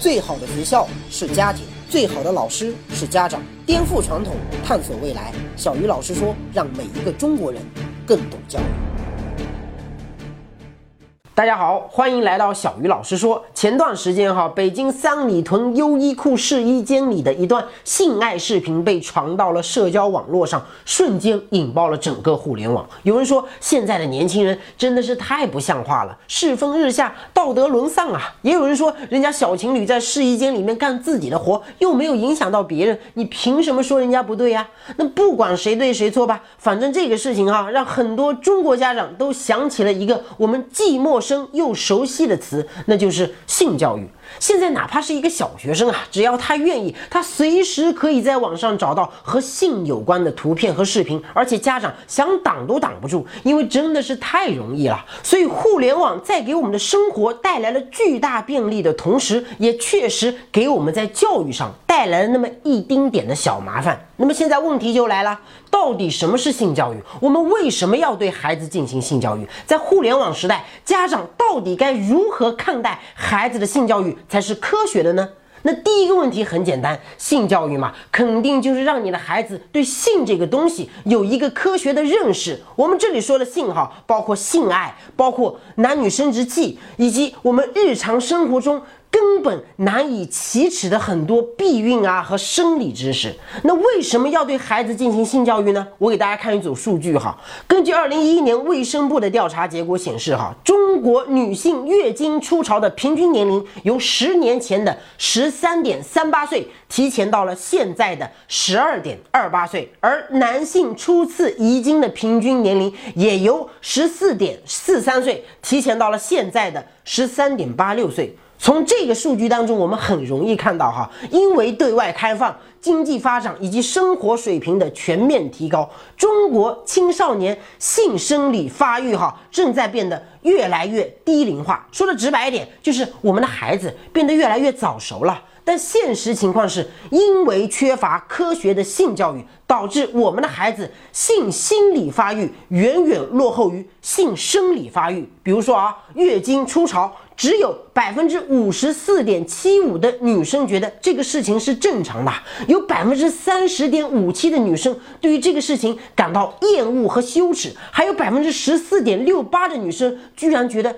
最好的学校是家庭，最好的老师是家长。颠覆传统，探索未来。小鱼老师说，让每一个中国人更懂教育。大家好，欢迎来到小鱼老师说。前段时间哈，北京三里屯优衣库试衣间里的一段性爱视频被传到了社交网络上，瞬间引爆了整个互联网。有人说，现在的年轻人真的是太不像话了，世风日下，道德沦丧啊！也有人说，人家小情侣在试衣间里面干自己的活，又没有影响到别人，你凭什么说人家不对呀？那不管谁对谁错吧，反正这个事情哈，让很多中国家长都想起了一个我们既陌生。又熟悉的词，那就是性教育。现在哪怕是一个小学生啊，只要他愿意，他随时可以在网上找到和性有关的图片和视频，而且家长想挡都挡不住，因为真的是太容易了。所以互联网在给我们的生活带来了巨大便利的同时，也确实给我们在教育上带来了那么一丁点的小麻烦。那么现在问题就来了，到底什么是性教育？我们为什么要对孩子进行性教育？在互联网时代，家长到底该如何看待孩子的性教育？才是科学的呢？那第一个问题很简单，性教育嘛，肯定就是让你的孩子对性这个东西有一个科学的认识。我们这里说的性哈，包括性爱，包括男女生殖器，以及我们日常生活中。根本难以启齿的很多避孕啊和生理知识，那为什么要对孩子进行性教育呢？我给大家看一组数据哈。根据二零一一年卫生部的调查结果显示哈，中国女性月经初潮的平均年龄由十年前的十三点三八岁提前到了现在的十二点二八岁，而男性初次遗精的平均年龄也由十四点四三岁提前到了现在的十三点八六岁。从这个数据当中，我们很容易看到，哈，因为对外开放、经济发展以及生活水平的全面提高，中国青少年性生理发育，哈，正在变得越来越低龄化。说的直白一点，就是我们的孩子变得越来越早熟了。但现实情况是，因为缺乏科学的性教育，导致我们的孩子性心理发育远远落后于性生理发育。比如说啊，月经初潮。只有百分之五十四点七五的女生觉得这个事情是正常的，有百分之三十点五七的女生对于这个事情感到厌恶和羞耻，还有百分之十四点六八的女生居然觉得。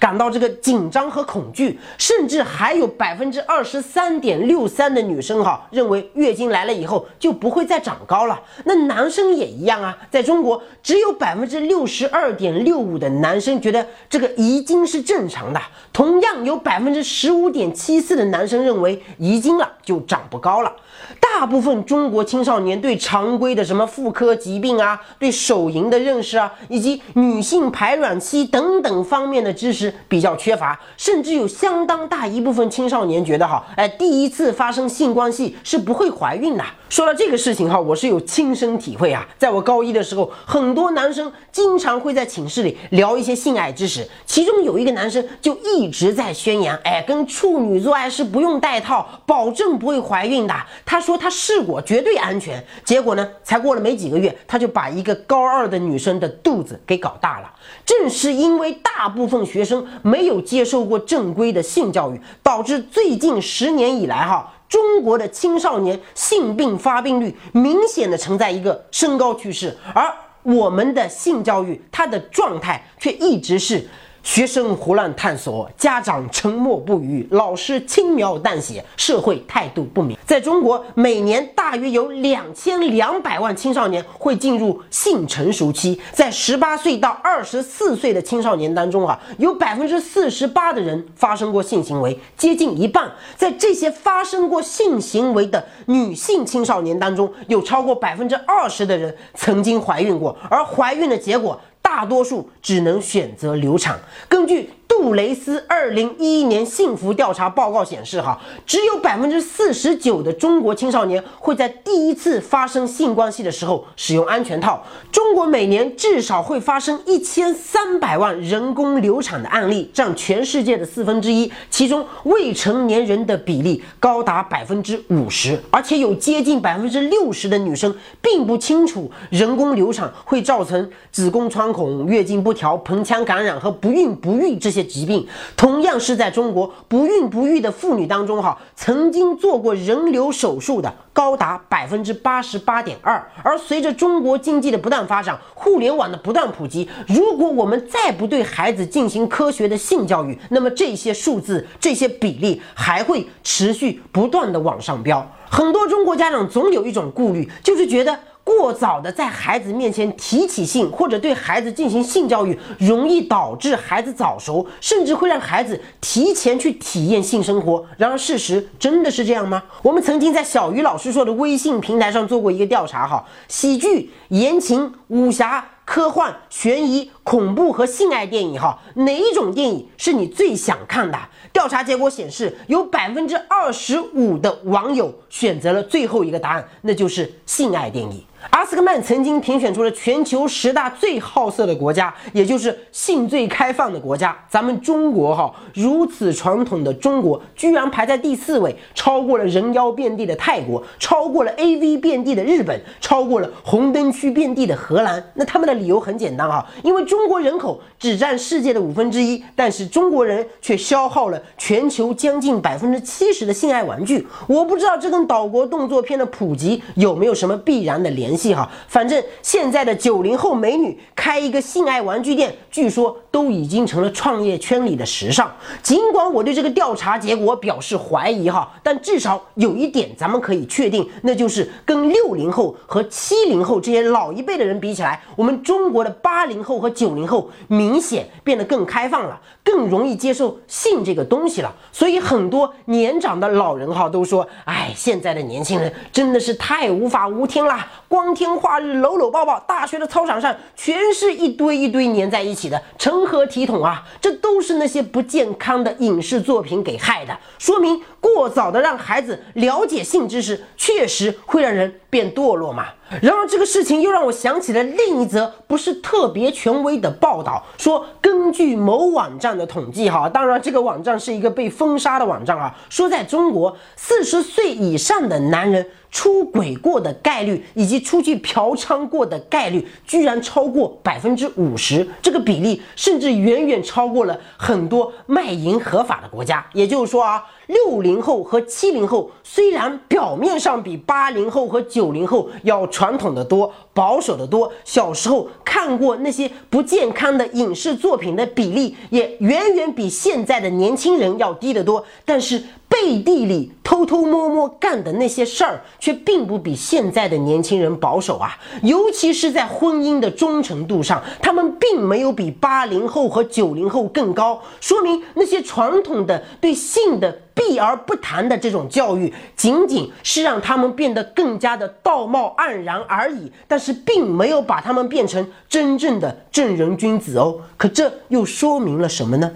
感到这个紧张和恐惧，甚至还有百分之二十三点六三的女生哈认为月经来了以后就不会再长高了。那男生也一样啊，在中国只有百分之六十二点六五的男生觉得这个遗精是正常的，同样有百分之十五点七四的男生认为遗精了就长不高了。大部分中国青少年对常规的什么妇科疾病啊，对手淫的认识啊，以及女性排卵期等等方面的知识比较缺乏，甚至有相当大一部分青少年觉得哈，哎，第一次发生性关系是不会怀孕的。说到这个事情哈，我是有亲身体会啊，在我高一的时候，很多男生经常会在寝室里聊一些性爱知识，其中有一个男生就一直在宣扬，哎，跟处女做爱是不用带套，保证不会怀孕的。他。说他试过，绝对安全。结果呢，才过了没几个月，他就把一个高二的女生的肚子给搞大了。正是因为大部分学生没有接受过正规的性教育，导致最近十年以来，哈，中国的青少年性病发病率明显的存在一个升高趋势，而我们的性教育，它的状态却一直是。学生胡乱探索，家长沉默不语，老师轻描淡写，社会态度不明。在中国，每年大约有两千两百万青少年会进入性成熟期。在十八岁到二十四岁的青少年当中，啊，有百分之四十八的人发生过性行为，接近一半。在这些发生过性行为的女性青少年当中，有超过百分之二十的人曾经怀孕过，而怀孕的结果。大多数只能选择流产。根据。杜蕾斯二零一一年幸福调查报告显示，哈，只有百分之四十九的中国青少年会在第一次发生性关系的时候使用安全套。中国每年至少会发生一千三百万人工流产的案例，占全世界的四分之一。其中未成年人的比例高达百分之五十，而且有接近百分之六十的女生并不清楚人工流产会造成子宫穿孔、月经不调、盆腔感染和不孕不育这些。疾病。同样是在中国，不孕不育的妇女当中，哈，曾经做过人流手术的高达百分之八十八点二。而随着中国经济的不断发展，互联网的不断普及，如果我们再不对孩子进行科学的性教育，那么这些数字、这些比例还会持续不断的往上飙。很多中国家长总有一种顾虑，就是觉得。过早的在孩子面前提起性，或者对孩子进行性教育，容易导致孩子早熟，甚至会让孩子提前去体验性生活。然而，事实真的是这样吗？我们曾经在小鱼老师说的微信平台上做过一个调查，哈，喜剧、言情、武侠。科幻、悬疑、恐怖和性爱电影，哈，哪一种电影是你最想看的？调查结果显示，有百分之二十五的网友选择了最后一个答案，那就是性爱电影。阿斯克曼曾经评选出了全球十大最好色的国家，也就是性最开放的国家。咱们中国哈，如此传统的中国，居然排在第四位，超过了人妖遍地的泰国，超过了 AV 遍地的日本，超过了红灯区遍地的荷兰。那他们的理由很简单哈，因为中国人口只占世界的五分之一，但是中国人却消耗了全球将近百分之七十的性爱玩具。我不知道这跟岛国动作片的普及有没有什么必然的联。系哈，反正现在的九零后美女开一个性爱玩具店，据说都已经成了创业圈里的时尚。尽管我对这个调查结果表示怀疑哈，但至少有一点咱们可以确定，那就是跟六零后和七零后这些老一辈的人比起来，我们中国的八零后和九零后明显变得更开放了，更容易接受性这个东西了。所以很多年长的老人哈都说，哎，现在的年轻人真的是太无法无天了。光天化日，搂搂抱抱，大学的操场上全是一堆一堆粘在一起的，成何体统啊！这都是那些不健康的影视作品给害的，说明过早的让孩子了解性知识，确实会让人变堕落嘛。然而，这个事情又让我想起了另一则不是特别权威的报道，说根据某网站的统计，哈，当然这个网站是一个被封杀的网站啊，说在中国四十岁以上的男人。出轨过的概率以及出去嫖娼过的概率，居然超过百分之五十，这个比例甚至远远超过了很多卖淫合法的国家。也就是说啊，六零零后和七零后虽然表面上比八零后和九零后要传统的多、保守的多，小时候看过那些不健康的影视作品的比例也远远比现在的年轻人要低得多，但是。背地里偷偷摸摸干的那些事儿，却并不比现在的年轻人保守啊！尤其是在婚姻的忠诚度上，他们并没有比八零后和九零后更高。说明那些传统的对性的避而不谈的这种教育，仅仅是让他们变得更加的道貌岸然而已，但是并没有把他们变成真正的正人君子哦。可这又说明了什么呢？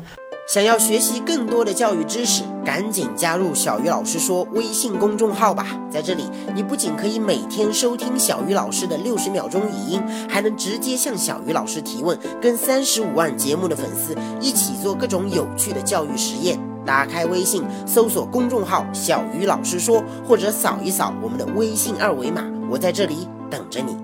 想要学习更多的教育知识，赶紧加入小鱼老师说微信公众号吧！在这里，你不仅可以每天收听小鱼老师的六十秒钟语音，还能直接向小鱼老师提问，跟三十五万节目的粉丝一起做各种有趣的教育实验。打开微信，搜索公众号“小鱼老师说”，或者扫一扫我们的微信二维码，我在这里等着你。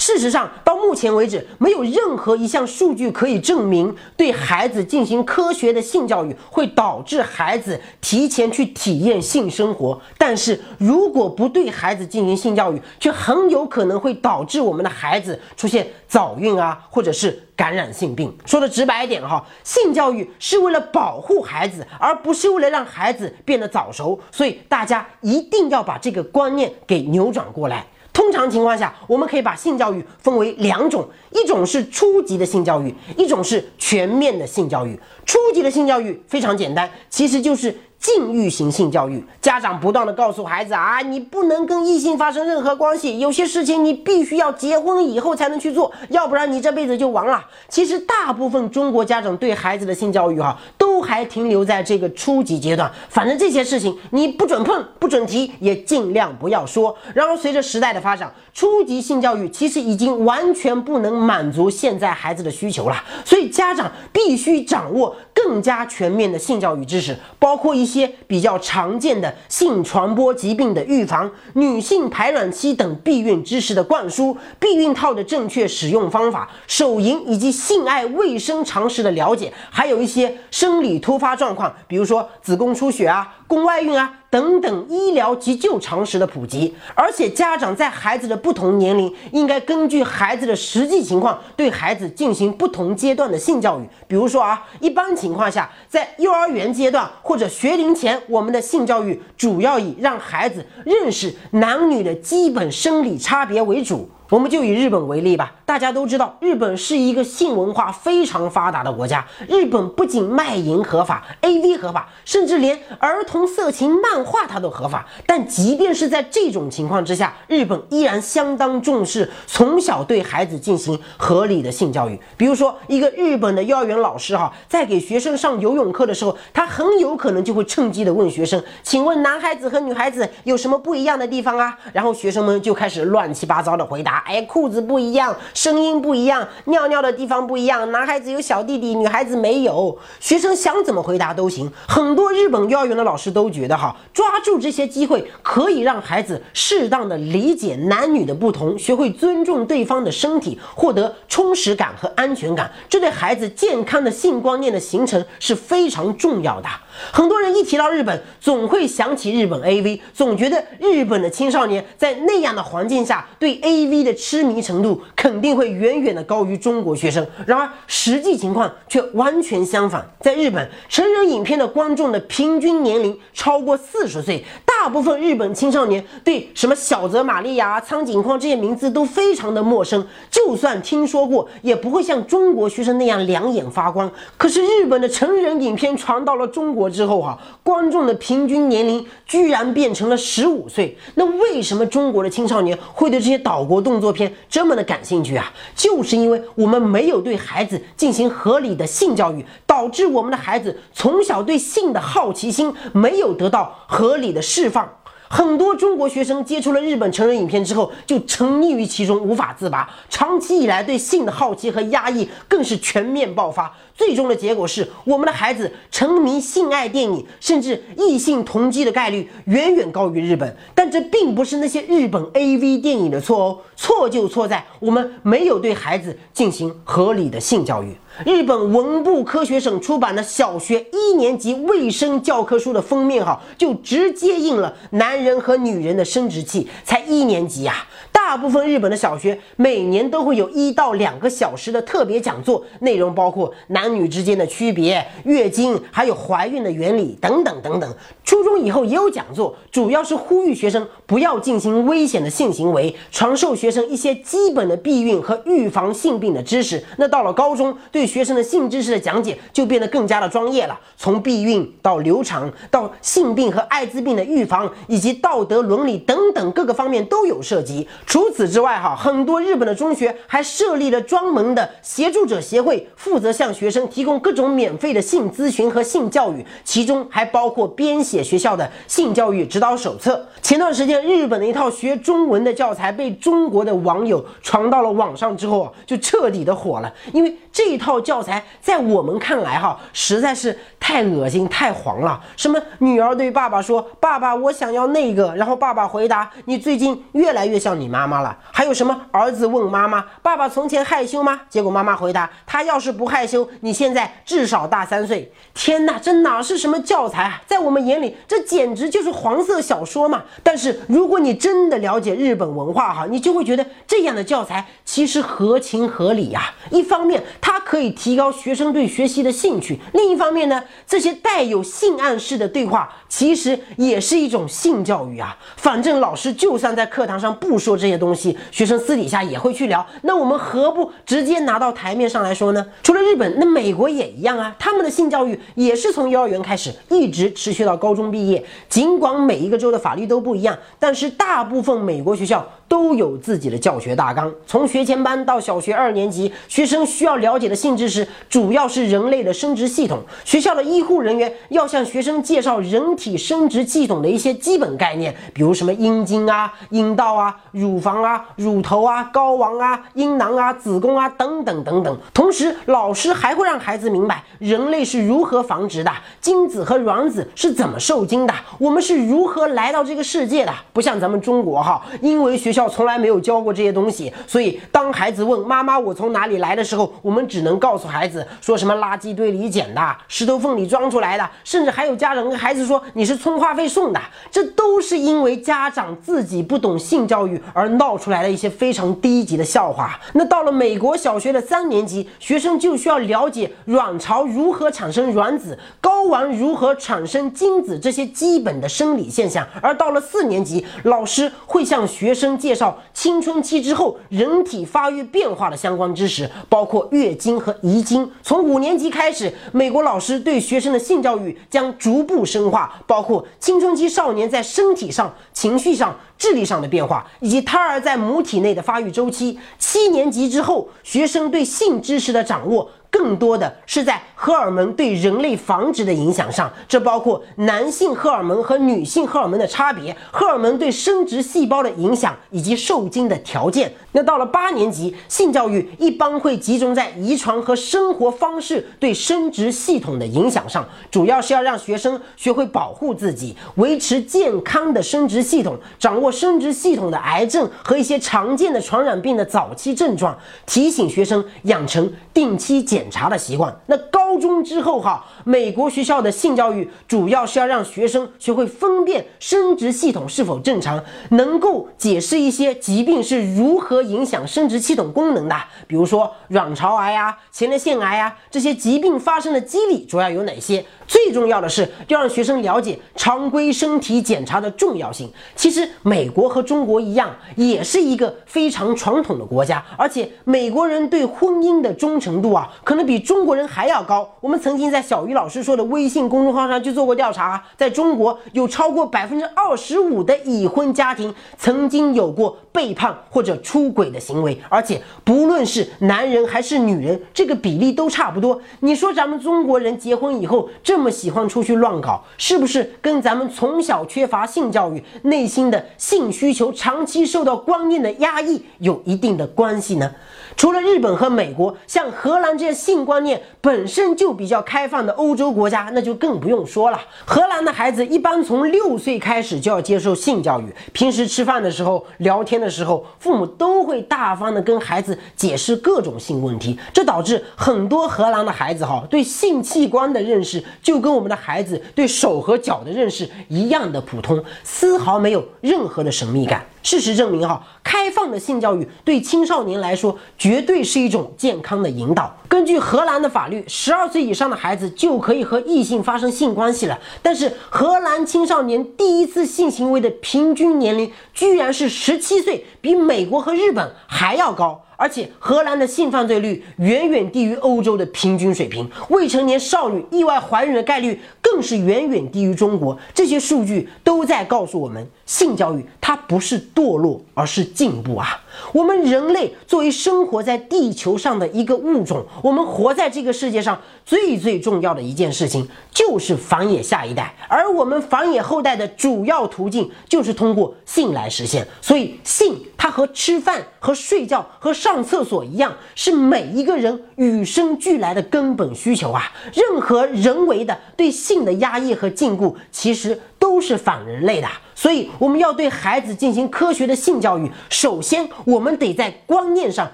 事实上，到目前为止，没有任何一项数据可以证明对孩子进行科学的性教育会导致孩子提前去体验性生活。但是，如果不对孩子进行性教育，却很有可能会导致我们的孩子出现早孕啊，或者是感染性病。说的直白一点哈，性教育是为了保护孩子，而不是为了让孩子变得早熟。所以，大家一定要把这个观念给扭转过来。通常情况下，我们可以把性教育分为两种，一种是初级的性教育，一种是全面的性教育。初级的性教育非常简单，其实就是。禁欲型性教育，家长不断的告诉孩子啊，你不能跟异性发生任何关系，有些事情你必须要结婚以后才能去做，要不然你这辈子就完了。其实大部分中国家长对孩子的性教育哈，都还停留在这个初级阶段，反正这些事情你不准碰，不准提，也尽量不要说。然而随着时代的发展，初级性教育其实已经完全不能满足现在孩子的需求了，所以家长必须掌握更加全面的性教育知识，包括一。些比较常见的性传播疾病的预防、女性排卵期等避孕知识的灌输、避孕套的正确使用方法、手淫以及性爱卫生常识的了解，还有一些生理理突发状况，比如说子宫出血啊、宫外孕啊。等等医疗急救常识的普及，而且家长在孩子的不同年龄，应该根据孩子的实际情况，对孩子进行不同阶段的性教育。比如说啊，一般情况下，在幼儿园阶段或者学龄前，我们的性教育主要以让孩子认识男女的基本生理差别为主。我们就以日本为例吧。大家都知道，日本是一个性文化非常发达的国家。日本不仅卖淫合法，AV 合法，甚至连儿童色情漫画它都合法。但即便是在这种情况之下，日本依然相当重视从小对孩子进行合理的性教育。比如说，一个日本的幼儿园老师哈，在给学生上游泳课的时候，他很有可能就会趁机的问学生：“请问男孩子和女孩子有什么不一样的地方啊？”然后学生们就开始乱七八糟的回答。哎，裤子不一样，声音不一样，尿尿的地方不一样。男孩子有小弟弟，女孩子没有。学生想怎么回答都行。很多日本幼儿园的老师都觉得，哈，抓住这些机会，可以让孩子适当的理解男女的不同，学会尊重对方的身体，获得充实感和安全感。这对孩子健康的性观念的形成是非常重要的。很多人一提到日本，总会想起日本 AV，总觉得日本的青少年在那样的环境下对 AV 的痴迷程度肯定会远远的高于中国学生。然而实际情况却完全相反，在日本，成人影片的观众的平均年龄超过四十岁。大部分日本青少年对什么小泽玛利亚、苍井空这些名字都非常的陌生，就算听说过，也不会像中国学生那样两眼发光。可是日本的成人影片传到了中国之后，哈，观众的平均年龄居然变成了十五岁。那为什么中国的青少年会对这些岛国动作片这么的感兴趣啊？就是因为我们没有对孩子进行合理的性教育，导致我们的孩子从小对性的好奇心没有得到合理的释。放很多中国学生接触了日本成人影片之后，就沉溺于其中无法自拔，长期以来对性的好奇和压抑更是全面爆发。最终的结果是，我们的孩子沉迷性爱电影，甚至异性同居的概率远远高于日本。但这并不是那些日本 AV 电影的错哦，错就错在我们没有对孩子进行合理的性教育。日本文部科学省出版的小学一年级卫生教科书的封面哈，就直接印了男人和女人的生殖器。才一年级呀！大部分日本的小学每年都会有一到两个小时的特别讲座，内容包括男女之间的区别、月经，还有怀孕的原理等等等等。初中以后也有讲座，主要是呼吁学生不要进行危险的性行为，传授学生一些基本的避孕和预防性病的知识。那到了高中，对学生的性知识的讲解就变得更加的专业了，从避孕到流产，到性病和艾滋病的预防，以及道德伦理等等各个方面都有涉及。除此之外，哈，很多日本的中学还设立了专门的协助者协会，负责向学生提供各种免费的性咨询和性教育，其中还包括编写学校的性教育指导手册。前段时间，日本的一套学中文的教材被中国的网友传到了网上之后啊，就彻底的火了，因为这套教材在我们看来，哈，实在是太恶心、太黄了。什么女儿对爸爸说：“爸爸，我想要那个。”然后爸爸回答：“你最近越来越像你。”妈妈了，还有什么？儿子问妈妈：“爸爸从前害羞吗？”结果妈妈回答：“他要是不害羞，你现在至少大三岁。”天哪，这哪是什么教材啊？在我们眼里，这简直就是黄色小说嘛！但是如果你真的了解日本文化哈，你就会觉得这样的教材其实合情合理呀。一方面，它可以提高学生对学习的兴趣；另一方面呢，这些带有性暗示的对话其实也是一种性教育啊。反正老师就算在课堂上不说这。些东西，学生私底下也会去聊。那我们何不直接拿到台面上来说呢？除了日本，那么美国也一样啊。他们的性教育也是从幼儿园开始，一直持续到高中毕业。尽管每一个州的法律都不一样，但是大部分美国学校都有自己的教学大纲。从学前班到小学二年级，学生需要了解的性。性知识主要是人类的生殖系统，学校的医护人员要向学生介绍人体生殖系统的一些基本概念，比如什么阴茎啊、阴道啊、乳房啊、乳头啊、睾丸啊、阴囊啊、子宫啊等等等等。同时，老师还会让孩子明白人类是如何繁殖的，精子和卵子是怎么受精的，我们是如何来到这个世界的。不像咱们中国哈，因为学校从来没有教过这些东西，所以当孩子问妈妈我从哪里来的时候，我们只能告诉孩子说什么垃圾堆里捡的，石头缝里装出来的，甚至还有家长跟孩子说你是充话费送的，这都是因为家长自己不懂性教育而闹出来的一些非常低级的笑话。那到了美国小学的三年级，学生就需要了解卵巢如何产生卵子，睾丸如何产生精子这些基本的生理现象，而到了四年级，老师会向学生介绍青春期之后人体发育变化的相关知识，包括月经和遗精。从五年级开始，美国老师对学生的性教育将逐步深化，包括青春期少年在身体上、情绪上、智力上的变化，以及胎儿在母体内的发育周期。七年级之后，学生对性知识的掌握。更多的是在荷尔蒙对人类繁殖的影响上，这包括男性荷尔蒙和女性荷尔蒙的差别，荷尔蒙对生殖细胞的影响，以及受精的条件。那到了八年级，性教育一般会集中在遗传和生活方式对生殖系统的影响上，主要是要让学生学会保护自己，维持健康的生殖系统，掌握生殖系统的癌症和一些常见的传染病的早期症状，提醒学生养成定期检。检查的习惯。那高中之后哈，美国学校的性教育主要是要让学生学会分辨生殖系统是否正常，能够解释一些疾病是如何影响生殖系统功能的，比如说卵巢癌啊、前列腺癌啊这些疾病发生的机理主要有哪些。最重要的是要让学生了解常规身体检查的重要性。其实美国和中国一样，也是一个非常传统的国家，而且美国人对婚姻的忠诚度啊。可能比中国人还要高。我们曾经在小鱼老师说的微信公众号上去做过调查，在中国有超过百分之二十五的已婚家庭曾经有过背叛或者出轨的行为，而且不论是男人还是女人，这个比例都差不多。你说咱们中国人结婚以后这么喜欢出去乱搞，是不是跟咱们从小缺乏性教育、内心的性需求长期受到观念的压抑有一定的关系呢？除了日本和美国，像荷兰这些性观念本身就比较开放的欧洲国家，那就更不用说了。荷兰的孩子一般从六岁开始就要接受性教育，平时吃饭的时候、聊天的时候，父母都会大方的跟孩子解释各种性问题，这导致很多荷兰的孩子哈对性器官的认识就跟我们的孩子对手和脚的认识一样的普通，丝毫没有任何的神秘感。事实证明，哈，开放的性教育对青少年来说绝对是一种健康的引导。根据荷兰的法律，十二岁以上的孩子就可以和异性发生性关系了。但是，荷兰青少年第一次性行为的平均年龄居然是十七岁，比美国和日本还要高。而且，荷兰的性犯罪率远远低于欧洲的平均水平，未成年少女意外怀孕的概率更是远远低于中国。这些数据都在告诉我们，性教育它不是堕落，而是进步啊！我们人类作为生活在地球上的一个物种，我们活在这个世界上最最重要的一件事情就是繁衍下一代，而我们繁衍后代的主要途径就是通过性来实现。所以，性它和吃饭、和睡觉、和上。厕所一样，是每一个人与生俱来的根本需求啊！任何人为的对性的压抑和禁锢，其实都是反人类的。所以，我们要对孩子进行科学的性教育。首先，我们得在观念上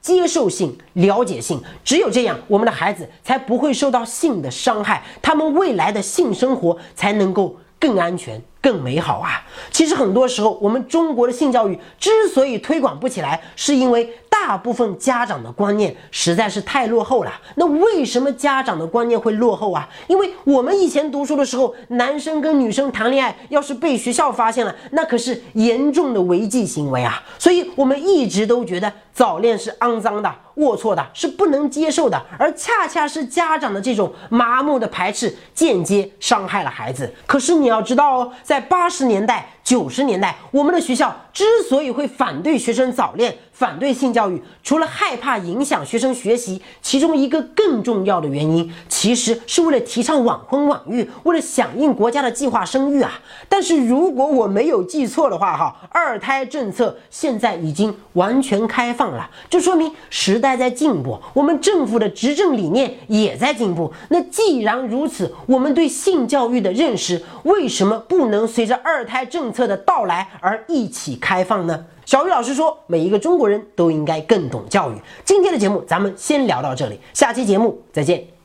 接受性、了解性，只有这样，我们的孩子才不会受到性的伤害，他们未来的性生活才能够更安全。更美好啊！其实很多时候，我们中国的性教育之所以推广不起来，是因为大部分家长的观念实在是太落后了。那为什么家长的观念会落后啊？因为我们以前读书的时候，男生跟女生谈恋爱，要是被学校发现了，那可是严重的违纪行为啊！所以我们一直都觉得早恋是肮脏的、龌龊的，是不能接受的。而恰恰是家长的这种麻木的排斥，间接伤害了孩子。可是你要知道哦。在八十年代。九十年代，我们的学校之所以会反对学生早恋、反对性教育，除了害怕影响学生学习，其中一个更重要的原因，其实是为了提倡晚婚晚育，为了响应国家的计划生育啊。但是如果我没有记错的话，哈，二胎政策现在已经完全开放了，就说明时代在进步，我们政府的执政理念也在进步。那既然如此，我们对性教育的认识为什么不能随着二胎政策的到来而一起开放呢？小鱼老师说，每一个中国人都应该更懂教育。今天的节目咱们先聊到这里，下期节目再见。